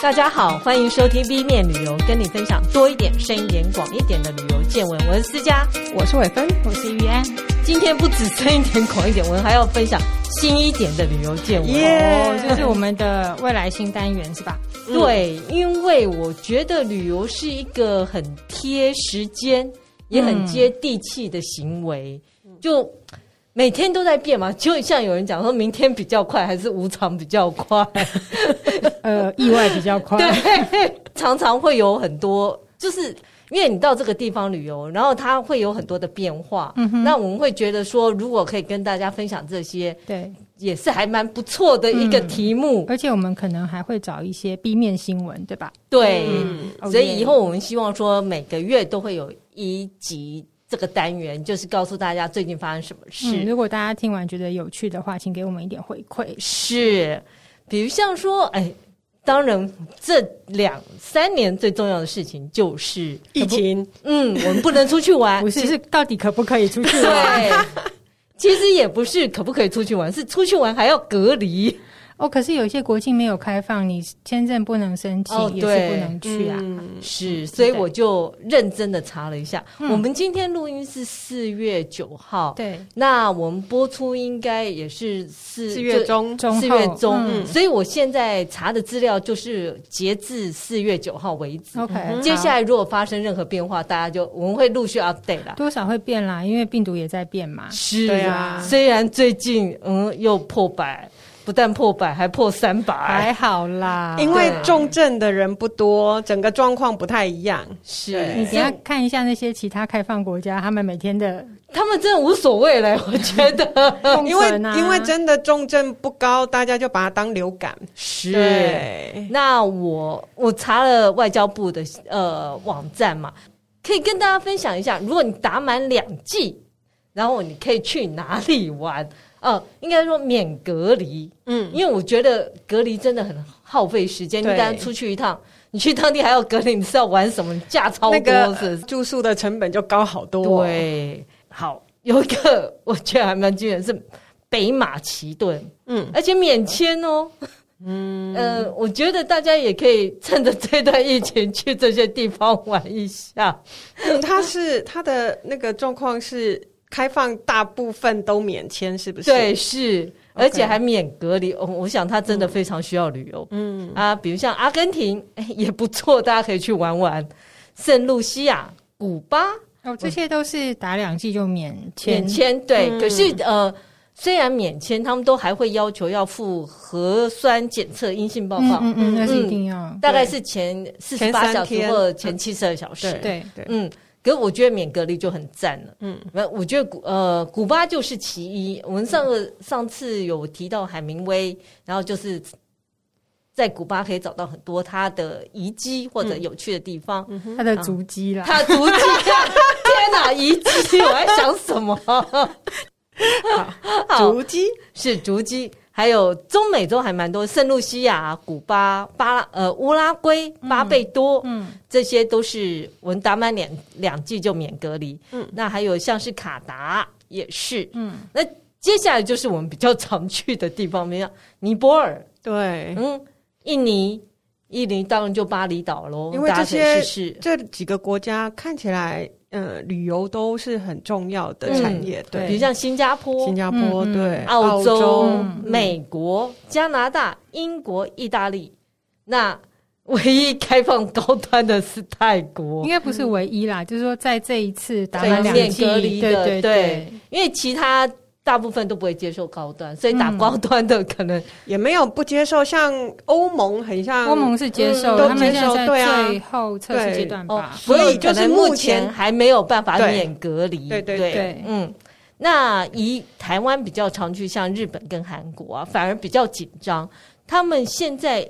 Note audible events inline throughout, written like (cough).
大家好，欢迎收听 B 面旅游，跟你分享多一点、深一点、广一点的旅游见闻。我是思佳，我是伟芬，我是玉安。今天不止深一点、广一点，我们还要分享新一点的旅游见闻。耶、yeah，就是我们的未来新单元，是吧？对，因为我觉得旅游是一个很贴时间，也很接地气的行为，嗯、就。每天都在变嘛，就像有人讲说，明天比较快，还是无常比较快？呃，意外比较快。(laughs) 对，常常会有很多，就是因为你到这个地方旅游，然后它会有很多的变化。嗯哼。那我们会觉得说，如果可以跟大家分享这些，对，也是还蛮不错的一个题目。嗯。而且我们可能还会找一些 B 面新闻，对吧？对。嗯。所以以后我们希望说，每个月都会有一集。这个单元就是告诉大家最近发生什么事。嗯，如果大家听完觉得有趣的话，请给我们一点回馈。是，比如像说，哎，当然这两三年最重要的事情就是疫情。嗯，我们不能出去玩。(laughs) 不是，是到底可不可以出去玩？对，其实也不是可不可以出去玩，是出去玩还要隔离。哦，可是有一些国境没有开放，你签证不能申请，哦，也是不能去啊。嗯、是，所以我就认真的查了一下。我们今天录音是四月九号，对，那我们播出应该也是四四月中，四月中。嗯、所以我现在查的资料就是截至四月九号为止。OK，接下来如果发生任何变化，大家就我们会陆续 update 啦。多少会变啦，因为病毒也在变嘛。是啊，虽然最近嗯又破百。不但破百，还破三百，还好啦。因为重症的人不多，整个状况不太一样。是你等下看一下那些其他开放国家，他们每天的，他们真的无所谓嘞。(laughs) 我觉得，因为因为真的重症不高，大家就把它当流感。是。那我我查了外交部的呃网站嘛，可以跟大家分享一下，如果你打满两剂，然后你可以去哪里玩？(laughs) 哦，应该说免隔离，嗯，因为我觉得隔离真的很耗费时间。你刚出去一趟，你去当地还要隔离，你是要玩什么？你价超多，那个住宿的成本就高好多。对，好，有一个 (laughs) 我觉得还蛮惊人，是北马其顿，嗯，而且免签哦，嗯，呃，我觉得大家也可以趁着这段疫情去这些地方玩一下。嗯，他是他的那个状况是。开放大部分都免签，是不是？对，是而且还免隔离。哦，我想他真的非常需要旅游。嗯啊，比如像阿根廷，哎，(laughs) 也不错，大家可以去玩玩。圣露西亚、古巴，哦，这些都是打两剂就免签。免签，对。嗯、可是呃，虽然免签，他们都还会要求要附核酸检测阴性报告。嗯嗯，那是一定要。嗯、大概是前四十八小时或前七十二小时。对对，对，嗯。可是我觉得免隔离就很赞了，嗯，我觉得古呃古巴就是其一。我们上个、嗯、上次有提到海明威，然后就是在古巴可以找到很多他的遗迹或者有趣的地方，嗯、他的足迹啦，他的足迹，(laughs) 天哪，遗迹，我在想什么？(laughs) 好，足迹？是足迹。还有中美洲还蛮多，圣露西亚、古巴、巴拉呃乌拉圭、巴贝多，嗯，嗯，这些都是我们打满两两剂就免隔离。嗯，那还有像是卡达也是，嗯，那接下来就是我们比较常去的地方，没有尼泊尔，对，嗯，印尼，印尼当然就巴厘岛喽，因为这些是这几个国家看起来。呃，旅游都是很重要的产业，嗯、对，比如像新加坡、新加坡，嗯、对，澳洲、澳洲嗯、美国、加拿大、英国、意大利，那唯一开放高端的是泰国，应该不是唯一啦，嗯、就是说在这一次打满两剂隔离的，对对对，对，因为其他。大部分都不会接受高端，所以打高端的可能、嗯、也没有不接受。像欧盟很像，欧盟是接受，嗯、他们现在在最后测试阶段吧、哦，所以就是目前还没有办法免隔离。对对对，对，嗯。那以台湾比较常去，像日本跟韩国啊，反而比较紧张。他们现在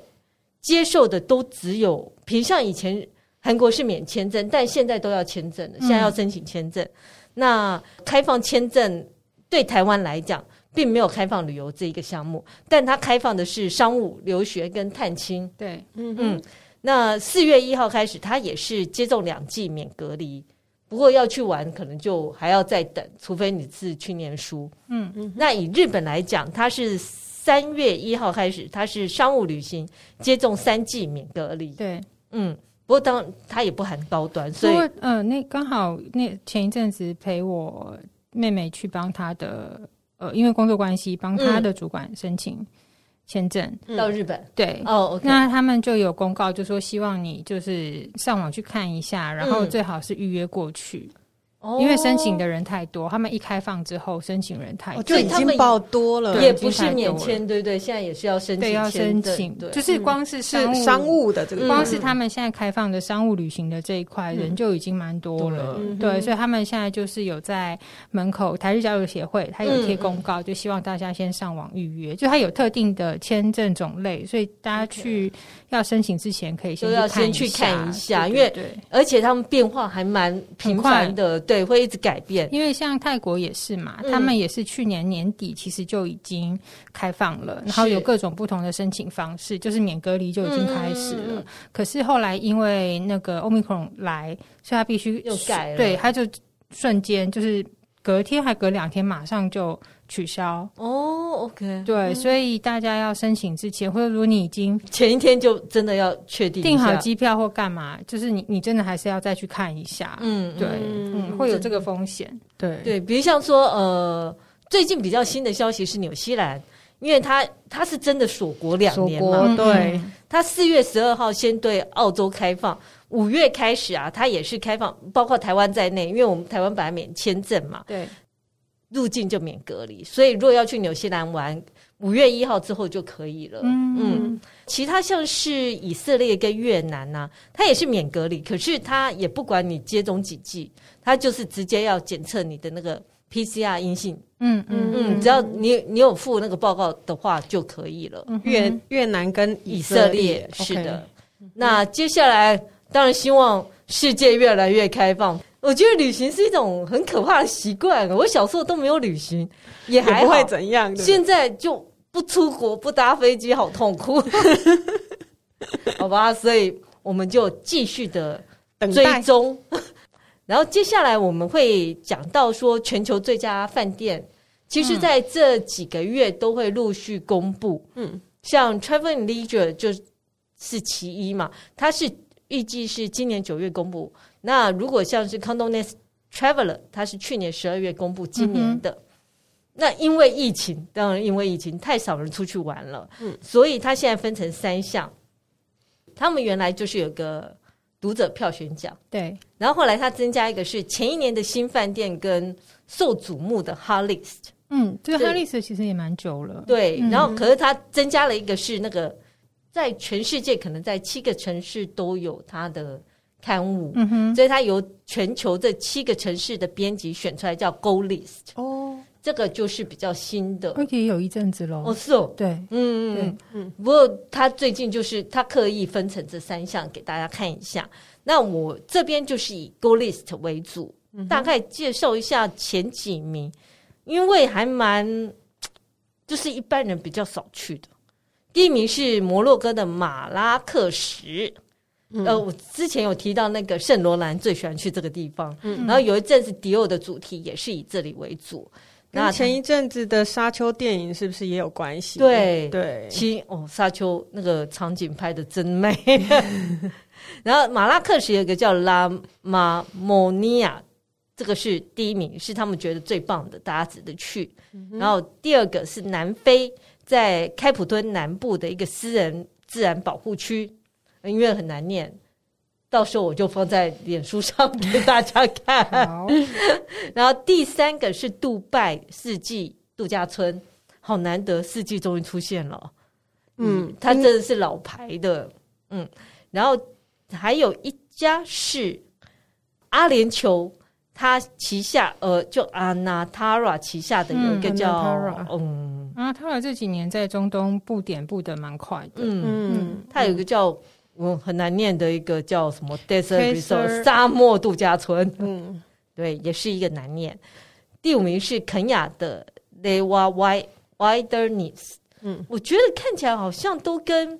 接受的都只有，比如像以前韩国是免签证，但现在都要签证了，现在要申请签证。嗯、那开放签证。对台湾来讲，并没有开放旅游这一个项目，但它开放的是商务、留学跟探亲。对，嗯嗯。那四月一号开始，它也是接种两剂免隔离，不过要去玩，可能就还要再等，除非你是去念书。嗯嗯。那以日本来讲，它是三月一号开始，它是商务旅行接种三剂免隔离。对，嗯。不过当它也不含高端，所以嗯、呃，那刚好那前一阵子陪我妹妹去帮她的呃，因为工作关系帮她的主管申请签证、嗯、到日本。对。哦，okay、那他们就有公告，就说希望你就是上网去看一下，然后最好是预约过去。嗯因为申请的人太多，他们一开放之后，申请人太多，就已经报多了，也不是免签，对不对？现在也是要申请，对，要申请，对，就是光是是商务的这个，光是他们现在开放的商务旅行的这一块，人就已经蛮多了，对，所以他们现在就是有在门口台日交流协会，他有贴公告，就希望大家先上网预约，就他有特定的签证种类，所以大家去要申请之前可以先要先去看一下，因为而且他们变化还蛮频繁的。对，会一直改变，因为像泰国也是嘛，嗯、他们也是去年年底其实就已经开放了，然后有各种不同的申请方式，就是免隔离就已经开始了。嗯、可是后来因为那个 Omicron 来，所以他必须又改了，对，他就瞬间就是隔天还隔两天马上就。取消。哦，OK，对，所以大家要申请之前，或者如果你已经前一天就真的要确定订好机票或干嘛，就是你你真的还是要再去看一下，嗯，对，嗯，会有这个风险，对。对，比如像说，呃，最近比较新的消息是纽西兰，因为他他是真的锁国两年嘛，对，他四月十二号先对澳洲开放，五月开始啊，他也是开放，包括台湾在内，因为我们台湾本来免签证嘛，对。入境就免隔离，所以如果要去纽西兰玩，五月一号之后就可以了。嗯，嗯，其他像是以色列跟越南呐、啊，它也是免隔离，可是它也不管你接种几剂，它就是直接要检测你的那个 PCR 阴性。嗯嗯嗯，只要你你有附那个报告的话就可以了。越越南跟以色列，以色列是的。Okay 那接下来当然希望世界越来越开放。我觉得旅行是一种很可怕的习惯。我小时候都没有旅行，也还不会怎样。现在就不出国、不搭飞机，好痛苦。(laughs) 好吧，所以我们就继续的追踪。然后接下来我们会讲到说，全球最佳饭店，其实在这几个月都会陆续公布。嗯，像 Travel and Leisure 就是其一嘛，它是预计是今年九月公布。那如果像是 Condé Nast Traveler，它是去年十二月公布今年的。嗯、那因为疫情，当然因为疫情太少人出去玩了，嗯，所以他现在分成三项。他们原来就是有个读者票选奖，对。然后后来他增加一个是前一年的新饭店跟受瞩目的 Hot List。嗯，这个 Hot List 其实也蛮久了。对。然后可是他增加了一个是那个在全世界可能在七个城市都有它的。刊物，嗯哼，所以它由全球这七个城市的编辑选出来，叫 Gold List。哦，这个就是比较新的，而且有一阵子喽。哦，是哦，对，嗯嗯嗯。不过他最近就是他刻意分成这三项给大家看一下。那我这边就是以 Gold List 为主，嗯、大概介绍一下前几名，因为还蛮就是一般人比较少去的。第一名是摩洛哥的马拉克什。嗯、呃，我之前有提到那个圣罗兰最喜欢去这个地方，嗯，然后有一阵子迪奥的主题也是以这里为主。那前一阵子的沙丘电影是不是也有关系？对对，其哦，沙丘那个场景拍的真美。(laughs) 然后马拉克什有一个叫拉马莫尼亚，这个是第一名，是他们觉得最棒的，大家值得去。嗯、然后第二个是南非，在开普敦南部的一个私人自然保护区。因为很难念，到时候我就放在脸书上给大家看。(laughs) 然后第三个是杜拜四季度假村，好难得，四季终于出现了。嗯，它真的是老牌的。嗯，然后还有一家是阿联酋，它旗下呃，就阿纳塔拉旗下的有一个叫嗯，阿纳塔拉这几年在中东布点布的蛮快的。嗯嗯，他有一个叫。我，很难念的一个叫什么 Desert Resort 沙漠度假村，嗯，(laughs) 对，也是一个难念。第五名是肯雅的 Lewa Wilderness，嗯，我觉得看起来好像都跟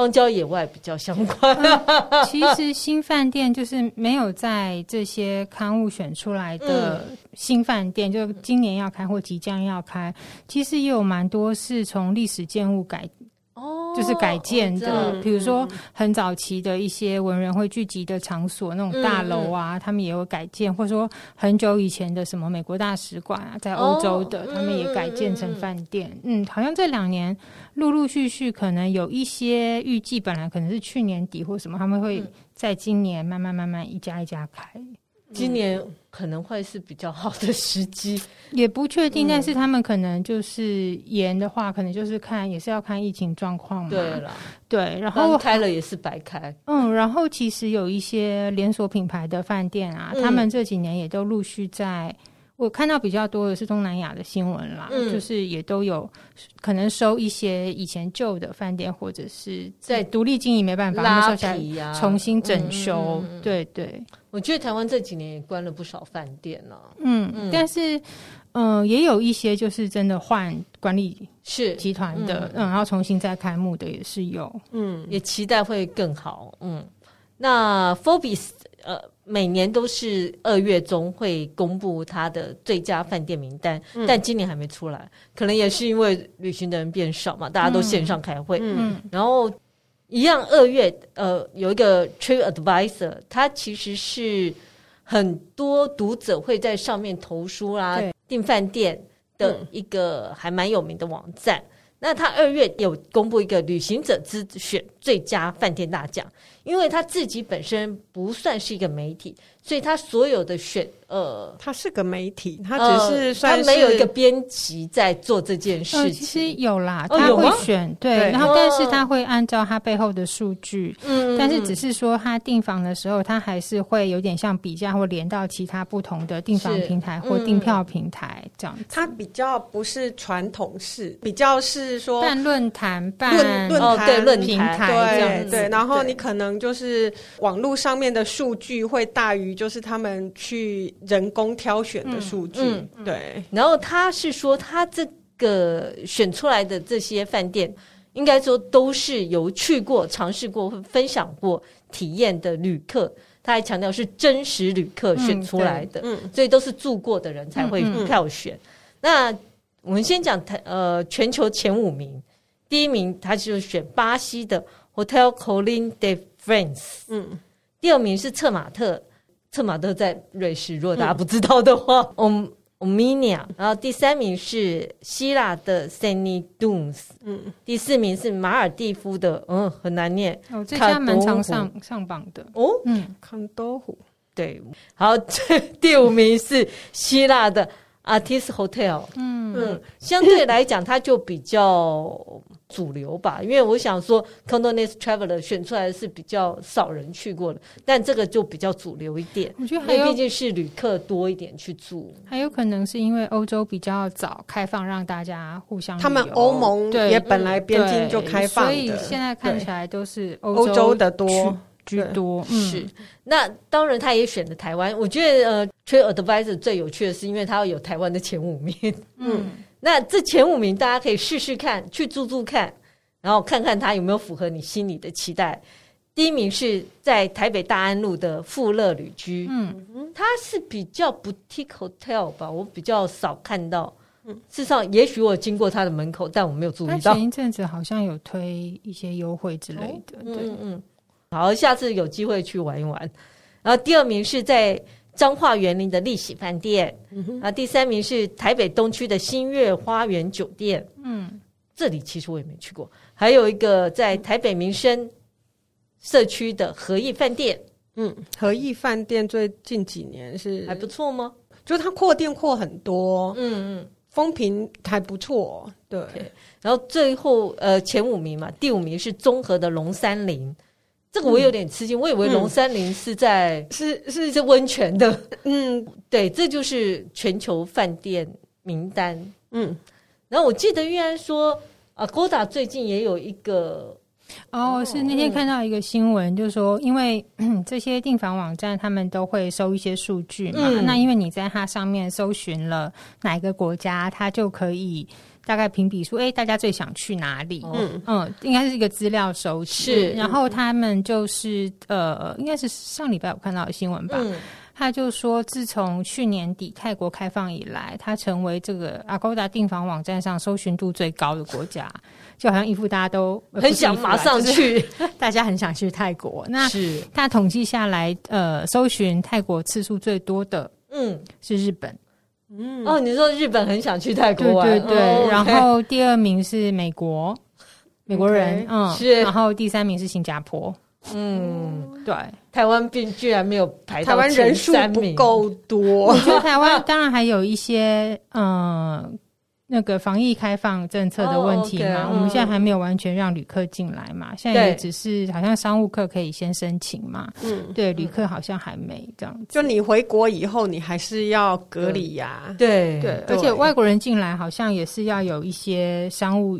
荒郊野外比较相关。嗯、其实新饭店就是没有在这些刊物选出来的新饭店，嗯、就今年要开或即将要开，其实也有蛮多是从历史建物改。哦，就是改建的，比如说很早期的一些文人会聚集的场所，那种大楼啊，他们也有改建，或者说很久以前的什么美国大使馆啊，在欧洲的，他们也改建成饭店。嗯，好像这两年陆陆续续，可能有一些预计，本来可能是去年底或什么，他们会在今年慢慢慢慢一家一家开。今年可能会是比较好的时机，也不确定。但是他们可能就是延的话，可能就是看也是要看疫情状况嘛。对了，对，然后开了也是白开。嗯，然后其实有一些连锁品牌的饭店啊，他们这几年也都陆续在。我看到比较多的是东南亚的新闻啦，嗯、就是也都有可能收一些以前旧的饭店，或者是在独立经营没办法拉皮呀，重新整修。嗯、对对，我觉得台湾这几年也关了不少饭店了。嗯，嗯但是嗯、呃，也有一些就是真的换管理是集团的，嗯，嗯，然后重新再开幕的也是有。嗯，也期待会更好。嗯，那 Forbes 呃。每年都是二月中会公布他的最佳饭店名单，嗯、但今年还没出来，可能也是因为旅行的人变少嘛，大家都线上开会。嗯，然后一样二月，呃，有一个 Trip Advisor，它其实是很多读者会在上面投书啦、订饭店的一个还蛮有名的网站。嗯、那他二月有公布一个旅行者之选最佳饭店大奖。因为他自己本身不算是一个媒体，所以他所有的选呃，他是个媒体，他只是算是、呃、他没有一个编辑在做这件事情。呃、其实有啦，他会选、哦、对，然后但是他会按照他背后的数据，嗯，但是只是说他订房的时候，他还是会有点像比价或连到其他不同的订房平台或订票平台这样子。他比较不是传统式，比较是说办论坛、办论论坛、对论平台这样子。对，然后你可能。就是网络上面的数据会大于，就是他们去人工挑选的数据。嗯嗯、对，然后他是说，他这个选出来的这些饭店，应该说都是有去过、尝试过、分享过体验的旅客。他还强调是真实旅客选出来的，嗯，所以都是住过的人才会票选。那我们先讲台呃全球前五名，第一名他就选巴西的 Hotel Colline de France，嗯，第二名是策马特，策马特在瑞士，如果大家不知道的话，Om Ominia，然后第三名是希腊的 Seny Dunes，嗯，第四名是马尔蒂夫的，嗯，很难念，哦，这家蛮常上上榜的，哦，嗯，康多湖，对，好，这 (laughs) 第五名是希腊的 Artis Hotel，嗯。嗯，相对来讲，它就比较。主流吧，因为我想说，Condones Traveler 选出来的是比较少人去过的，但这个就比较主流一点。我觉得，因为毕竟是旅客多一点去住，还有可能是因为欧洲比较早开放，让大家互相。他们欧盟也本来边境就开放，所以现在看起来都是欧洲的多居多。是，那当然他也选了台湾。我觉得呃，Trade Advisor 最有趣的是，因为他要有台湾的前五名。嗯。那这前五名，大家可以试试看，去住住看，然后看看他有没有符合你心里的期待。第一名是在台北大安路的富乐旅居，嗯，它是比较 boutique hotel 吧，我比较少看到。嗯，事实上，也许我经过它的门口，但我没有注意到。前一阵子好像有推一些优惠之类的，哦、对，嗯嗯。好，下次有机会去玩一玩。然后第二名是在。彰化园林的丽喜饭店，啊，第三名是台北东区的新月花园酒店，嗯，这里其实我也没去过。还有一个在台北民生社区的和义饭店，嗯，和义饭店最近几年是还不错吗？就是它扩店扩很多，嗯嗯，风评还不错，对。Okay. 然后最后呃前五名嘛，第五名是综合的龙山林。这个我有点吃惊，嗯、我以为龙山林是在、嗯、是是。是温泉的，嗯，(laughs) 对，这就是全球饭店名单，嗯，然后我记得玉安说啊，Agoda 最近也有一个，哦，是那天看到一个新闻，嗯、就是说，因为 (clears throat) 这些订房网站他们都会收一些数据嘛，嗯、那因为你在它上面搜寻了哪一个国家，它就可以。大概评比说，哎，大家最想去哪里？嗯嗯，应该是一个资料收集。是，然后他们就是呃，应该是上礼拜我看到的新闻吧。嗯他就说，自从去年底泰国开放以来，他成为这个 Agoda 订房网站上搜寻度最高的国家，就好像一副大家都很想马上去，就是、大家很想去泰国。那是他统计下来，呃，搜寻泰国次数最多的，嗯，是日本。嗯，哦，你说日本很想去泰国玩，对对对。哦 okay、然后第二名是美国，美国人，okay, 嗯，是。然后第三名是新加坡。嗯，对，台湾并居然没有排到台湾人数不够多。我觉得台湾当然还有一些嗯，那个防疫开放政策的问题嘛。Oh, okay, 我们现在还没有完全让旅客进来嘛，现在也只是好像商务客可以先申请嘛。嗯，对，旅客好像还没这样子。就你回国以后，你还是要隔离呀。对对，而且外国人进来好像也是要有一些商务。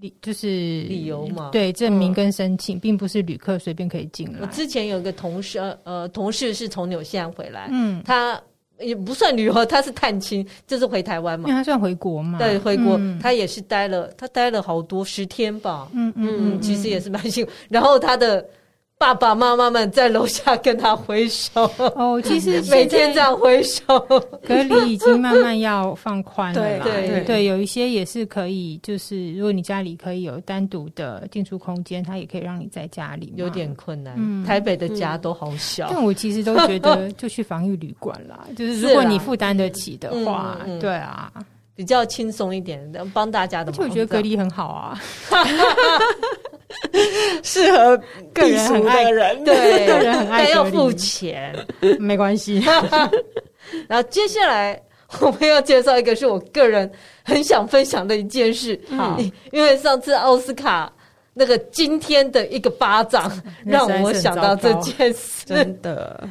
理就是理由嘛，对，证明跟申请，嗯、并不是旅客随便可以进来。我之前有个同事，呃，同事是从纽西兰回来，嗯，他也不算旅游，他是探亲，(laughs) 就是回台湾嘛，因为他算回国嘛，对，回国，嗯、他也是待了，他待了好多十天吧，嗯嗯，嗯，其实也是蛮幸福。然后他的。爸爸妈妈们在楼下跟他挥手哦，其实 (laughs) 每天这样挥手，隔离已经慢慢要放宽了啦。(laughs) 对对对，有一些也是可以，就是如果你家里可以有单独的进出空间，他也可以让你在家里。有点困难，嗯，台北的家都好小。但我其实都觉得，就去防疫旅馆啦，(laughs) 就是如果你负担得起的话，对啊。比较轻松一点，帮大家的。就我觉得隔离很好啊，(laughs) 适合个人。很爱的人，(laughs) 对，个人很爱，但要付钱，没关系。(laughs) 然后接下来我们要介绍一个是我个人很想分享的一件事，嗯，因为上次奥斯卡那个今天的一个巴掌，让我想到这件事，真的，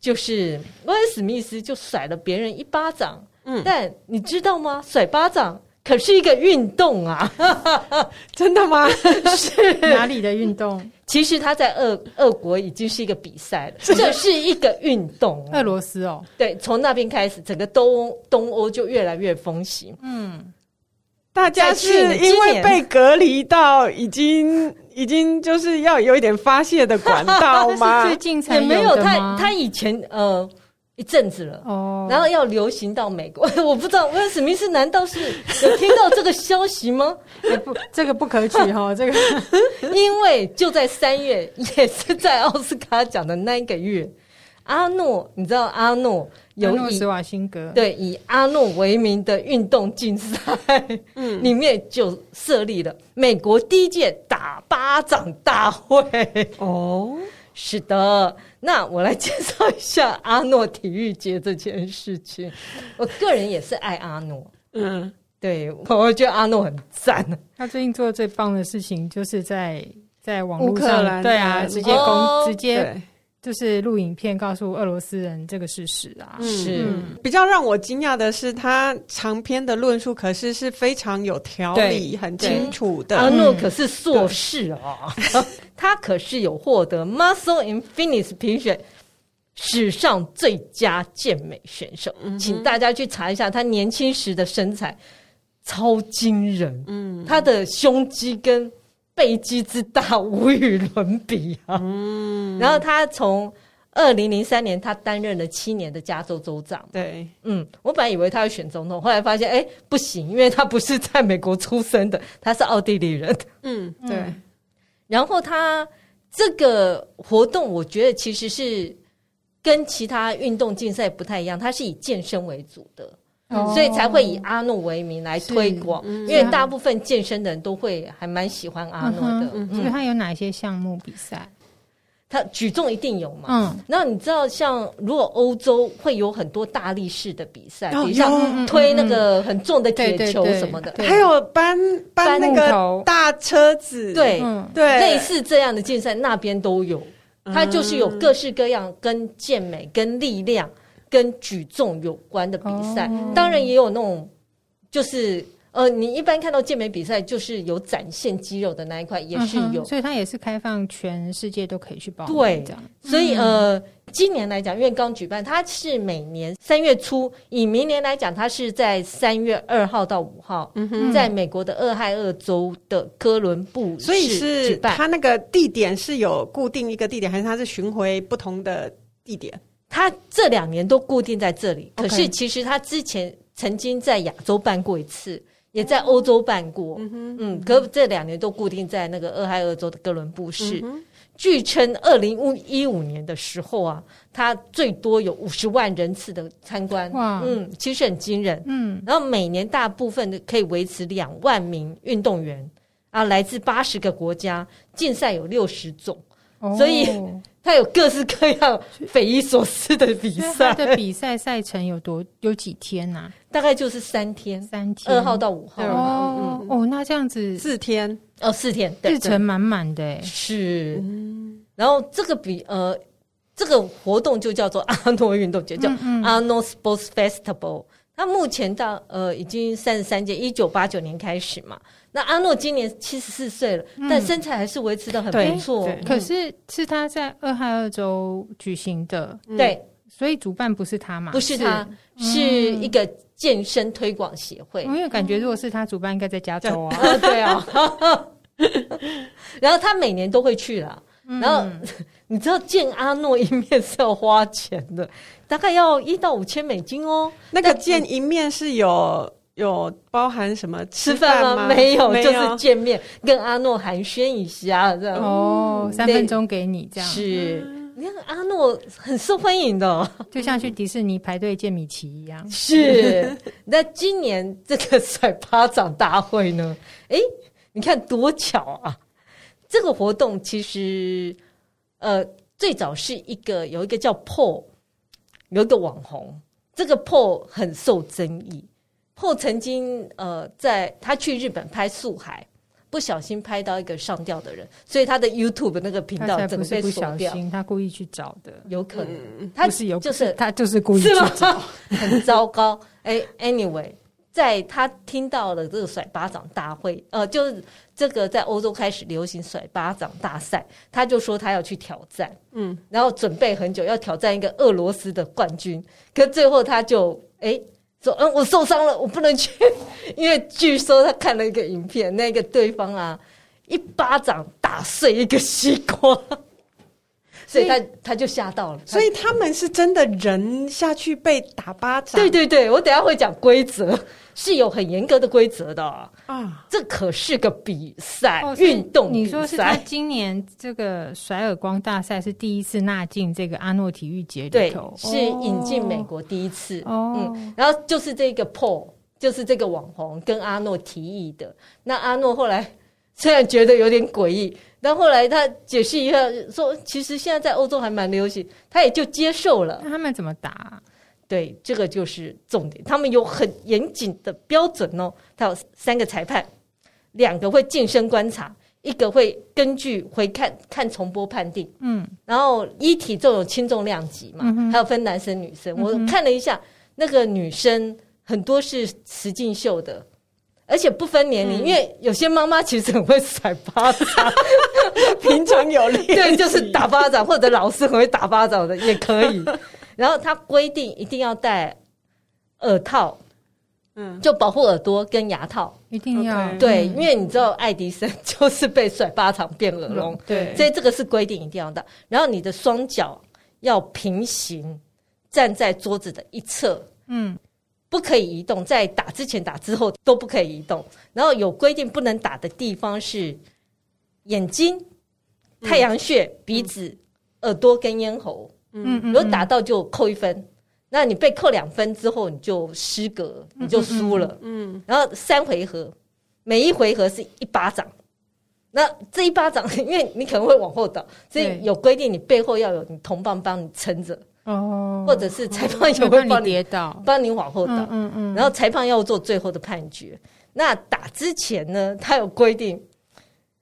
就是威尔史密斯就甩了别人一巴掌。嗯，但你知道吗？甩巴掌可是一个运动啊！(laughs) 真的吗？(laughs) 是哪里的运动？其实他在俄俄国已经是一个比赛了，这是一个运动。俄罗斯哦，对，从那边开始，整个东东欧就越来越风行。嗯，大家是因为被隔离到已经已经就是要有一点发泄的管道吗？(laughs) 最近才没有他，他以前呃。一阵子了，哦，然后要流行到美国，(laughs) 我不知道威尔史密斯难道是有听到这个消息吗？不，(laughs) 这个不可取哈，(laughs) 这个，因为就在三月，也是在奥斯卡奖的那一个月，阿诺，你知道阿诺有以施瓦辛格。对以阿诺为名的运动竞赛，嗯，里面就设立了美国第一届打巴掌大会。哦。是的，那我来介绍一下 (laughs) 阿诺体育节这件事情。我个人也是爱阿诺，嗯，对，我觉得阿诺很赞。他最近做的最棒的事情，就是在在网络上，对啊，直接公、哦、直接。就是录影片告诉俄罗斯人这个事实啊，是、嗯、比较让我惊讶的是，他长篇的论述可是是非常有条理、很清楚的。阿诺可是硕士啊，(laughs) 他可是有获得 Muscle and Fitness 评选史上最佳健美选手，嗯、请大家去查一下他年轻时的身材超惊人，嗯，他的胸肌跟。背肌之大无与伦比啊！嗯，然后他从二零零三年，他担任了七年的加州州长。对，嗯，我本来以为他会选总统，后来发现，哎，不行，因为他不是在美国出生的，他是奥地利人。嗯，对。然后他这个活动，我觉得其实是跟其他运动竞赛不太一样，他是以健身为主的。嗯、所以才会以阿诺为名来推广，嗯、因为大部分健身的人都会还蛮喜欢阿诺的。嗯、所以他有哪些项目比赛？他举重一定有嘛？嗯，那你知道，像如果欧洲会有很多大力士的比赛，比如像推那个很重的铁球什么的，还有搬搬那个大车子，对对，类似这样的竞赛那边都有。它就是有各式各样跟健美、跟力量。跟举重有关的比赛，oh. 当然也有那种，就是呃，你一般看到健美比赛，就是有展现肌肉的那一块，也是有，uh. 所以它也是开放全世界都可以去报名。对，这样，所以呃，今年来讲，因为刚举办，它是每年三月初；以明年来讲，它是在三月二号到五号，在美国的俄亥俄州的哥伦布市，所以是它那个地点是有固定一个地点，还是它是巡回不同的地点？它这两年都固定在这里，可是其实他之前曾经在亚洲办过一次，也在欧洲办过，嗯哼，嗯，可这两年都固定在那个俄亥俄州的哥伦布市。嗯据称，二零一五年的时候啊，他最多有五十万人次的参观，哇，嗯，其实很惊人，嗯。然后每年大部分的可以维持两万名运动员啊，来自八十个国家，竞赛有六十种，哦、所以它有各式各样匪夷所思的比赛。的比赛赛程有多有几天啊？大概就是三天，三天，二号到五号。哦，哦，那这样子四天。哦，四天，日程满满的，是。嗯、然后这个比呃，这个活动就叫做阿诺运动节，叫阿诺 Sports Festival。它目前到呃已经三十三届，一九八九年开始嘛。那阿诺今年七十四岁了，嗯、但身材还是维持的很不错。嗯、可是是他在俄亥俄州举行的，嗯、对，所以主办不是他嘛？不是他，是，是一个。健身推广协会，我也感觉如果是他主办，应该在加州啊。嗯、对啊，(laughs) 然后他每年都会去啦。然后、嗯、(laughs) 你知道见阿诺一面是要花钱的，大概要一到五千美金哦。那个见一面是有有包含什么吃饭吗？吗？没有，没有就是见面跟阿诺寒暄一下这样。哦，三分钟给你这样是。嗯你看阿诺很受欢迎的，哦，(laughs) 就像去迪士尼排队见米奇一样。是，那今年这个甩巴掌大会呢？哎，你看多巧啊！这个活动其实，呃，最早是一个有一个叫 Paul，有一个网红，这个 Paul 很受争议。Paul 曾经呃，在他去日本拍素海。不小心拍到一个上吊的人，所以他的 YouTube 那个频道整个被锁掉。他故意去找的，有可能。嗯、他是有，就是他就是故意去找，(laughs) 很糟糕。哎，Anyway，在他听到了这个甩巴掌大会，呃，就是这个在欧洲开始流行甩巴掌大赛，他就说他要去挑战，嗯，然后准备很久要挑战一个俄罗斯的冠军，可最后他就哎。说嗯，我受伤了，我不能去，因为据说他看了一个影片，那个对方啊，一巴掌打碎一个西瓜，所以他他就吓到了。所以他们是真的人下去被打巴掌？对对对，我等下会讲规则。是有很严格的规则的啊！这可是个比赛，运动赛。你说是他今年这个甩耳光大赛是第一次纳进这个阿诺体育节里头，对，是引进美国第一次。哦，嗯，然后就是这个 Paul，就是这个网红跟阿诺提议的。那阿诺后来虽然觉得有点诡异，但后来他解释一下说，其实现在在欧洲还蛮流行，他也就接受了。那他们怎么打？对，这个就是重点。他们有很严谨的标准哦。他有三个裁判，两个会近身观察，一个会根据回看看重播判定。嗯，然后一体重有轻重量级嘛，嗯、还有分男生女生。我看了一下，那个女生很多是实境秀的，而且不分年龄，嗯、因为有些妈妈其实很会甩巴掌，(laughs) 平常有力，(laughs) 对，就是打巴掌，或者老师很会打巴掌的也可以。(laughs) 然后他规定一定要戴耳套，嗯，就保护耳朵跟牙套，一定要。对，因为你知道爱迪生就是被甩巴掌变耳聋，对，所以这个是规定一定要戴。然后你的双脚要平行站在桌子的一侧，嗯，不可以移动，在打之前、打之后都不可以移动。然后有规定不能打的地方是眼睛、太阳穴、鼻子、耳朵跟咽喉。嗯，如果打到就扣一分，嗯、那你被扣两分之后，你就失格，你就输了。嗯，嗯嗯，然后三回合，每一回合是一巴掌。那这一巴掌，因为你可能会往后倒，所以有规定，你背后要有你同伴帮你撑着。哦，或者是裁判也会帮你跌倒，帮你往后倒。嗯嗯，嗯然后裁判要做最后的判决。那打之前呢，他有规定，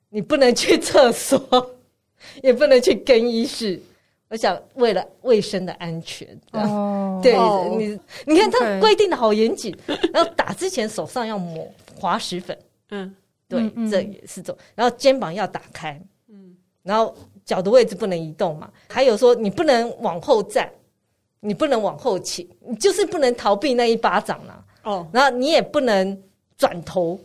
你不能去厕所，(laughs) 也不能去更衣室。我想为了卫生的安全，哦，(laughs) 对你，你看他规定的好严谨。然后打之前手上要抹滑石粉，嗯，对，这也是种。然后肩膀要打开，嗯，然后脚的位置不能移动嘛，还有说你不能往后站，你不能往后倾，你就是不能逃避那一巴掌啦。哦，然后你也不能转头，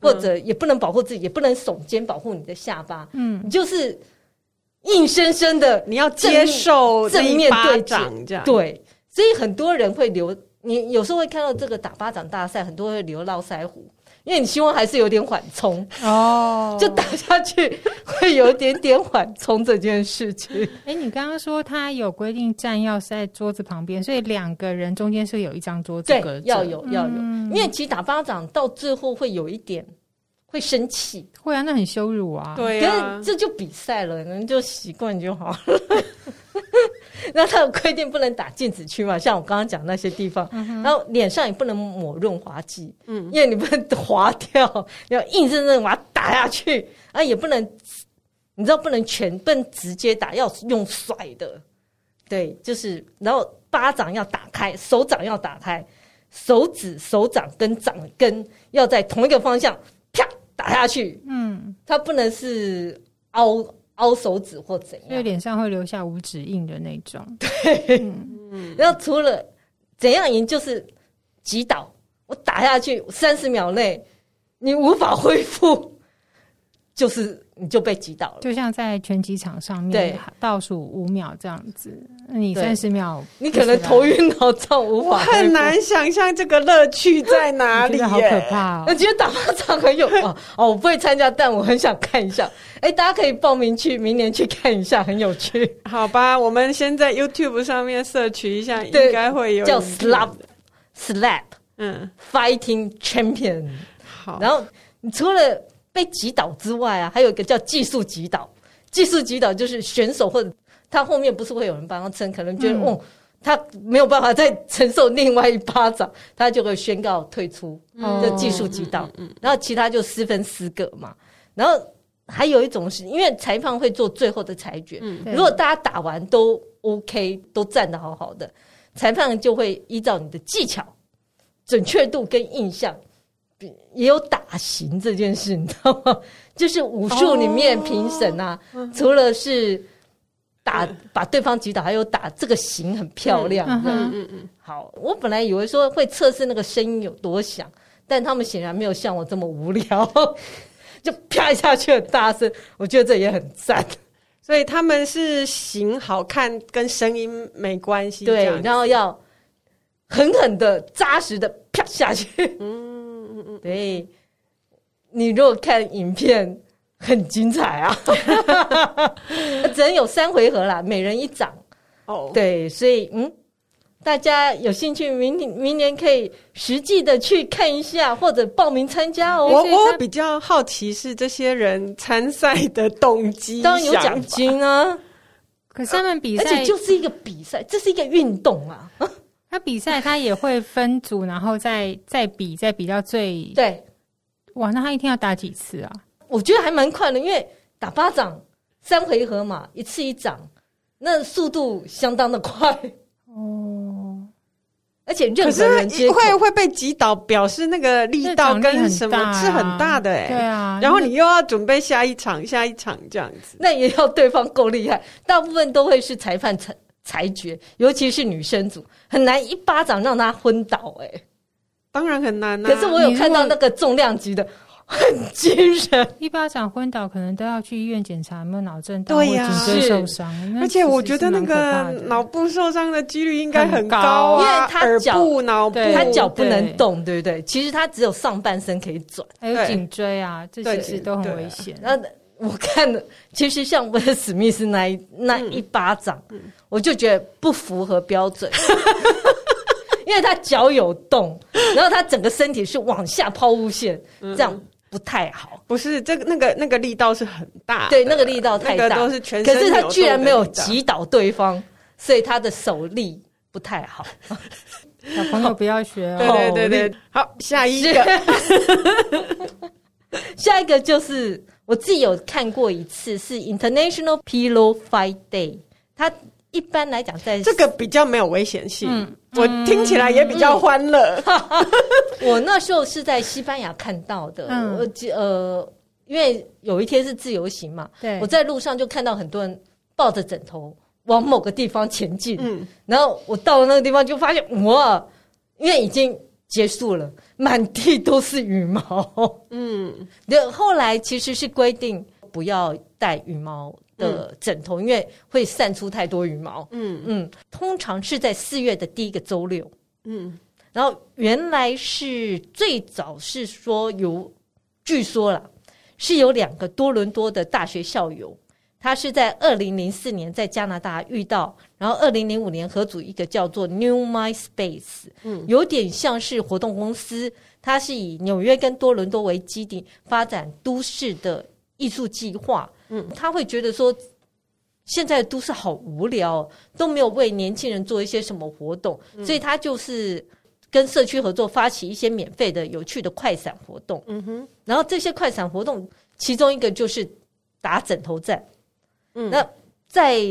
或者也不能保护自己，也不能耸肩保护你的下巴。嗯，你就是硬生生的你要接受正面对掌这样。对，所以很多人会留，你有时候会看到这个打巴掌大赛，很多人会留络腮胡。因为你希望还是有点缓冲哦，就打下去会有一点点缓冲这件事情。哎、欸，你刚刚说他有规定站要在桌子旁边，所以两个人中间是有一张桌子对，要有要有。嗯、因为其实打巴掌到最后会有一点会生气，会啊，那很羞辱啊。对啊，这就比赛了，人就习惯就好了。(laughs) 那他有规定不能打禁止区嘛？像我刚刚讲那些地方，嗯、然后脸上也不能抹润滑剂，嗯，因为你不能滑掉，(laughs) 要硬生生把它打下去啊，也不能，你知道不能全不能直接打，要用甩的，对，就是然后巴掌要打开，手掌要打开，手指、手掌跟掌根要在同一个方向啪打下去，嗯，它不能是凹。凹手指或怎样，因为脸上会留下五指印的那种。对，嗯，然后除了怎样赢，就是击倒，我打下去三十秒内你无法恢复，就是。你就被击倒了，就像在拳击场上面，对，倒数五秒这样子，你三十秒，你可能头晕脑胀，无法。我很难想象这个乐趣在 (laughs) 哪里，好可怕哦！我觉得打麻将很有 (laughs) 哦哦，我不会参加，但我很想看一下。哎，大家可以报名去，明年去看一下，很有趣。好吧，我们先在 YouTube 上面 search 一下，应该会有叫 Slap Slap，嗯，Fighting Champion。好，然后你除了。被击倒之外啊，还有一个叫技术击倒。技术击倒就是选手或者他后面不是会有人帮他撑，可能觉得、嗯、哦，他没有办法再承受另外一巴掌，他就会宣告退出。嗯、这技术击倒，然后其他就四分四个嘛。然后还有一种是因为裁判会做最后的裁决，嗯、如果大家打完都 OK，都站得好好的，裁判就会依照你的技巧、准确度跟印象。也有打型这件事，你知道吗？(laughs) 就是武术里面评审啊，哦、除了是打、嗯、把对方击倒，还有打这个型很漂亮。嗯嗯嗯嗯。好，我本来以为说会测试那个声音有多响，但他们显然没有像我这么无聊，(laughs) 就啪一下去很大声。我觉得这也很赞，所以他们是型好看跟声音没关系。对，然后要狠狠的、扎实的啪下去。嗯。嗯嗯，对，你如果看影片很精彩啊，(laughs) 只能有三回合啦，每人一掌。哦，对，所以嗯，大家有兴趣，明年明年可以实际的去看一下，或者报名参加哦。我我比较好奇是这些人参赛的动机，当然有奖金啊。可是他们比赛，而且就是一个比赛，这是一个运动啊。他比赛，他也会分组，然后再再比，再比到最对。哇，那他一天要打几次啊？我觉得还蛮快的，因为打巴掌三回合嘛，一次一掌，那速度相当的快哦。而且任何人接会会被击倒，表示那个力道跟什么是很大的哎。对啊，然后你又要准备下一场，下一场这样子，那也要对方够厉害。大部分都会是裁判裁裁决，尤其是女生组。很难一巴掌让她昏倒，哎，当然很难啊。可是我有看到那个重量级的，很惊人，一巴掌昏倒，可能都要去医院检查有没有脑震荡或颈椎受伤。而且我觉得那个脑部受伤的几率应该很高，因为他脚部、脑部，他脚不能动，对不对？其实他只有上半身可以转，还有颈椎啊，这些是都很危险。那我看的，其实像威尔史密斯那一那一巴掌。我就觉得不符合标准，(laughs) 因为他脚有动，然后他整个身体是往下抛物线，这样不太好。不是这个那个那个力道是很大，对，那个力道太大，都是全身。可是他居然没有击倒对方，所以他的手力不太好。小朋友不要学哦。对对对对，好，下一个，(laughs) 下一个就是我自己有看过一次，是 International Pillow Fight Day，它。一般来讲，在这个比较没有危险性，嗯、我听起来也比较欢乐。(laughs) 我那时候是在西班牙看到的，嗯、我记呃，因为有一天是自由行嘛，对，我在路上就看到很多人抱着枕头往某个地方前进，嗯，然后我到了那个地方就发现哇，因为已经结束了，满地都是羽毛，嗯，(laughs) 那后来其实是规定不要带羽毛的枕头，嗯、因为会散出太多羽毛，嗯。嗯，通常是在四月的第一个周六，嗯，然后原来是最早是说有，据说啦。是有两个多伦多的大学校友，他是在二零零四年在加拿大遇到，然后二零零五年合组一个叫做 New Mind Space，嗯，有点像是活动公司，它是以纽约跟多伦多为基地发展都市的艺术计划，嗯，他会觉得说现在的都市好无聊，都没有为年轻人做一些什么活动，所以他就是。跟社区合作发起一些免费的、有趣的快闪活动，嗯哼，然后这些快闪活动，其中一个就是打枕头战，嗯，那在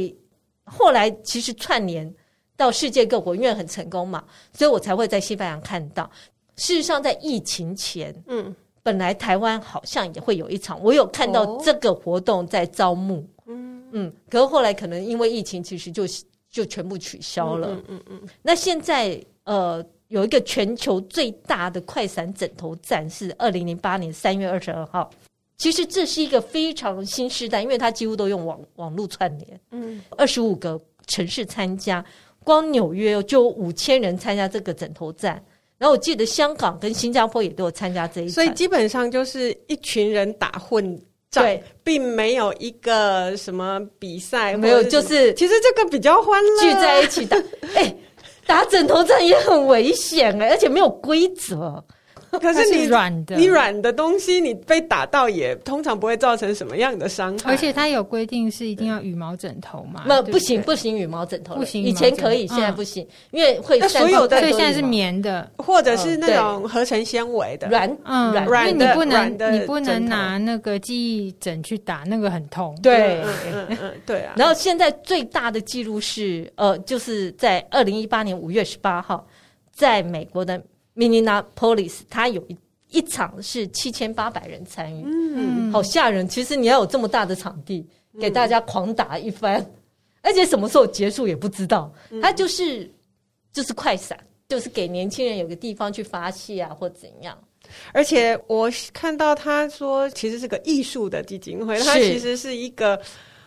后来其实串联到世界各国，因为很成功嘛，所以我才会在西班牙看到。事实上，在疫情前，嗯，本来台湾好像也会有一场，我有看到这个活动在招募，嗯嗯，可是后来可能因为疫情，其实就就全部取消了，嗯嗯嗯，那现在呃。有一个全球最大的快闪枕头战是二零零八年三月二十二号。其实这是一个非常新时代，因为它几乎都用网网络串联。嗯，二十五个城市参加，光纽约就五千人参加这个枕头战。然后我记得香港跟新加坡也都有参加这一，所以基本上就是一群人打混战，对，并没有一个什么比赛，没有，就是其实这个比较欢乐，聚在一起打。(laughs) 哎。打枕头战也很危险哎，而且没有规则。(laughs) 可是你软的，你软的东西，你被打到也通常不会造成什么样的伤害。而且它有规定是一定要羽毛枕头嘛？那不行，不行羽毛枕头，不行。以前可以，现在不行，因为会。那所有的所以现在是棉的，或者是那种合成纤维的软，软，软。因为你不能，你不能拿那个记忆枕去打，那个很痛。对，嗯嗯，对啊。然后现在最大的记录是，呃，就是在二零一八年五月十八号，在美国的。Minneapolis，它有一一场是七千八百人参与，嗯，好吓人。其实你要有这么大的场地，给大家狂打一番，嗯、而且什么时候结束也不知道。它就是就是快闪，就是给年轻人有个地方去发泄啊，或怎样。而且我看到他说，其实是个艺术的基金会，它其实是一个，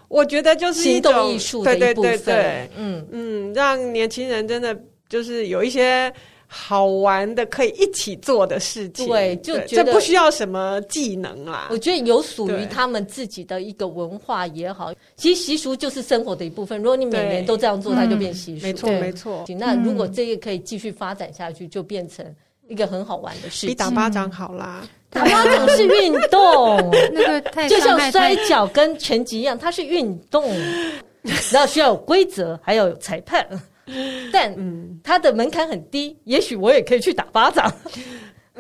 我觉得就是一种艺术的一部分。对对对对，嗯嗯，让年轻人真的就是有一些。好玩的可以一起做的事情，对，就觉得这不需要什么技能啦。我觉得有属于他们自己的一个文化也好，其实习俗就是生活的一部分。如果你每年都这样做，它就变习俗。没错，没错。那如果这个可以继续发展下去，就变成一个很好玩的事情。比打巴掌好啦，打巴掌是运动，(laughs) 那个太就像摔跤跟拳击一样，它是运动，(laughs) 然后需要有规则，还要有裁判。(laughs) 但嗯，它的门槛很低，也许我也可以去打巴掌。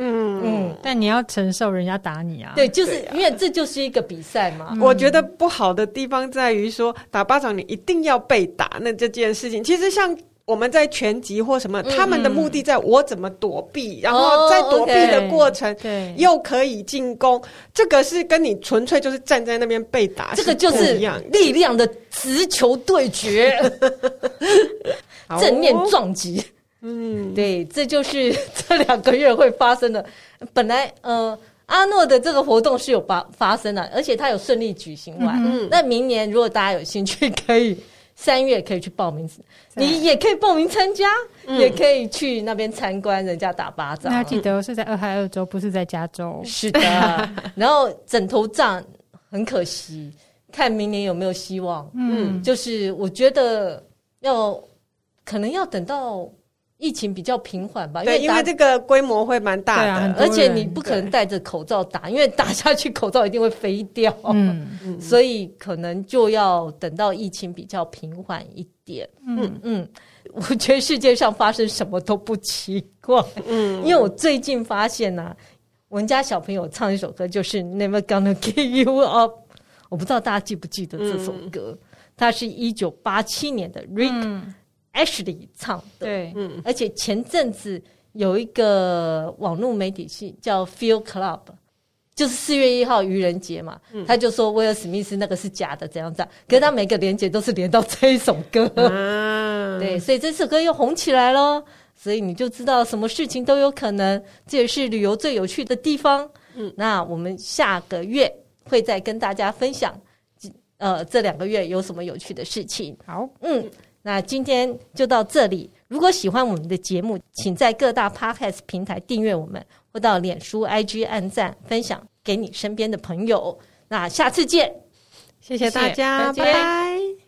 嗯嗯，但你要承受人家打你啊。对，就是因为这就是一个比赛嘛。我觉得不好的地方在于说，打巴掌你一定要被打，那这件事情其实像我们在拳击或什么，他们的目的在我怎么躲避，然后在躲避的过程，对，又可以进攻。这个是跟你纯粹就是站在那边被打，这个就是力量的直球对决。(laughs) 正面撞击，嗯，对，这就是 (laughs) 这两个月会发生的。本来，呃，阿诺的这个活动是有发发生的，而且他有顺利举行完。嗯，那明年如果大家有兴趣，(laughs) 可以三月可以去报名，你也可以报名参加，也可以去那边参观人家打巴掌。那记得是在俄亥俄州，不是在加州。是的，(laughs) 然后枕头仗很可惜，看明年有没有希望。嗯，就是我觉得要。可能要等到疫情比较平缓吧，对，因为因为这个规模会蛮大的，啊，而且你不可能戴着口罩打，因为 (laughs) 打下去口罩一定会飞掉。嗯，所以可能就要等到疫情比较平缓一点。嗯。嗯，(laughs) 我觉得世界上发生什么都不奇怪。嗯，因为我最近发现呢，啊，我们家小朋友唱一首歌，就是 Never Gonna Give You Up，我不知道大家记不记得这首歌，嗯，它是一九八七年的 Rick，嗯 Ashley 唱的，对，嗯，而且前阵子有一个网络媒体系叫 Feel Club，就是四月一号愚人节嘛，嗯、他就说威尔史密斯那个是假的，怎样怎样。可是他每个连结都是连到这一首歌，嗯、(laughs) 对，所以这首歌又红起来咯。所以你就知道什么事情都有可能，这也是旅游最有趣的地方。嗯，那我们下个月会再跟大家分享，呃，这两个月有什么有趣的事情。好，嗯，那今天就到这里。如果喜欢我们的节目，请在各大 Podcast 平台订阅我们。或到脸书、IG 按赞、分享给你身边的朋友。那下次见，谢谢大家，拜拜。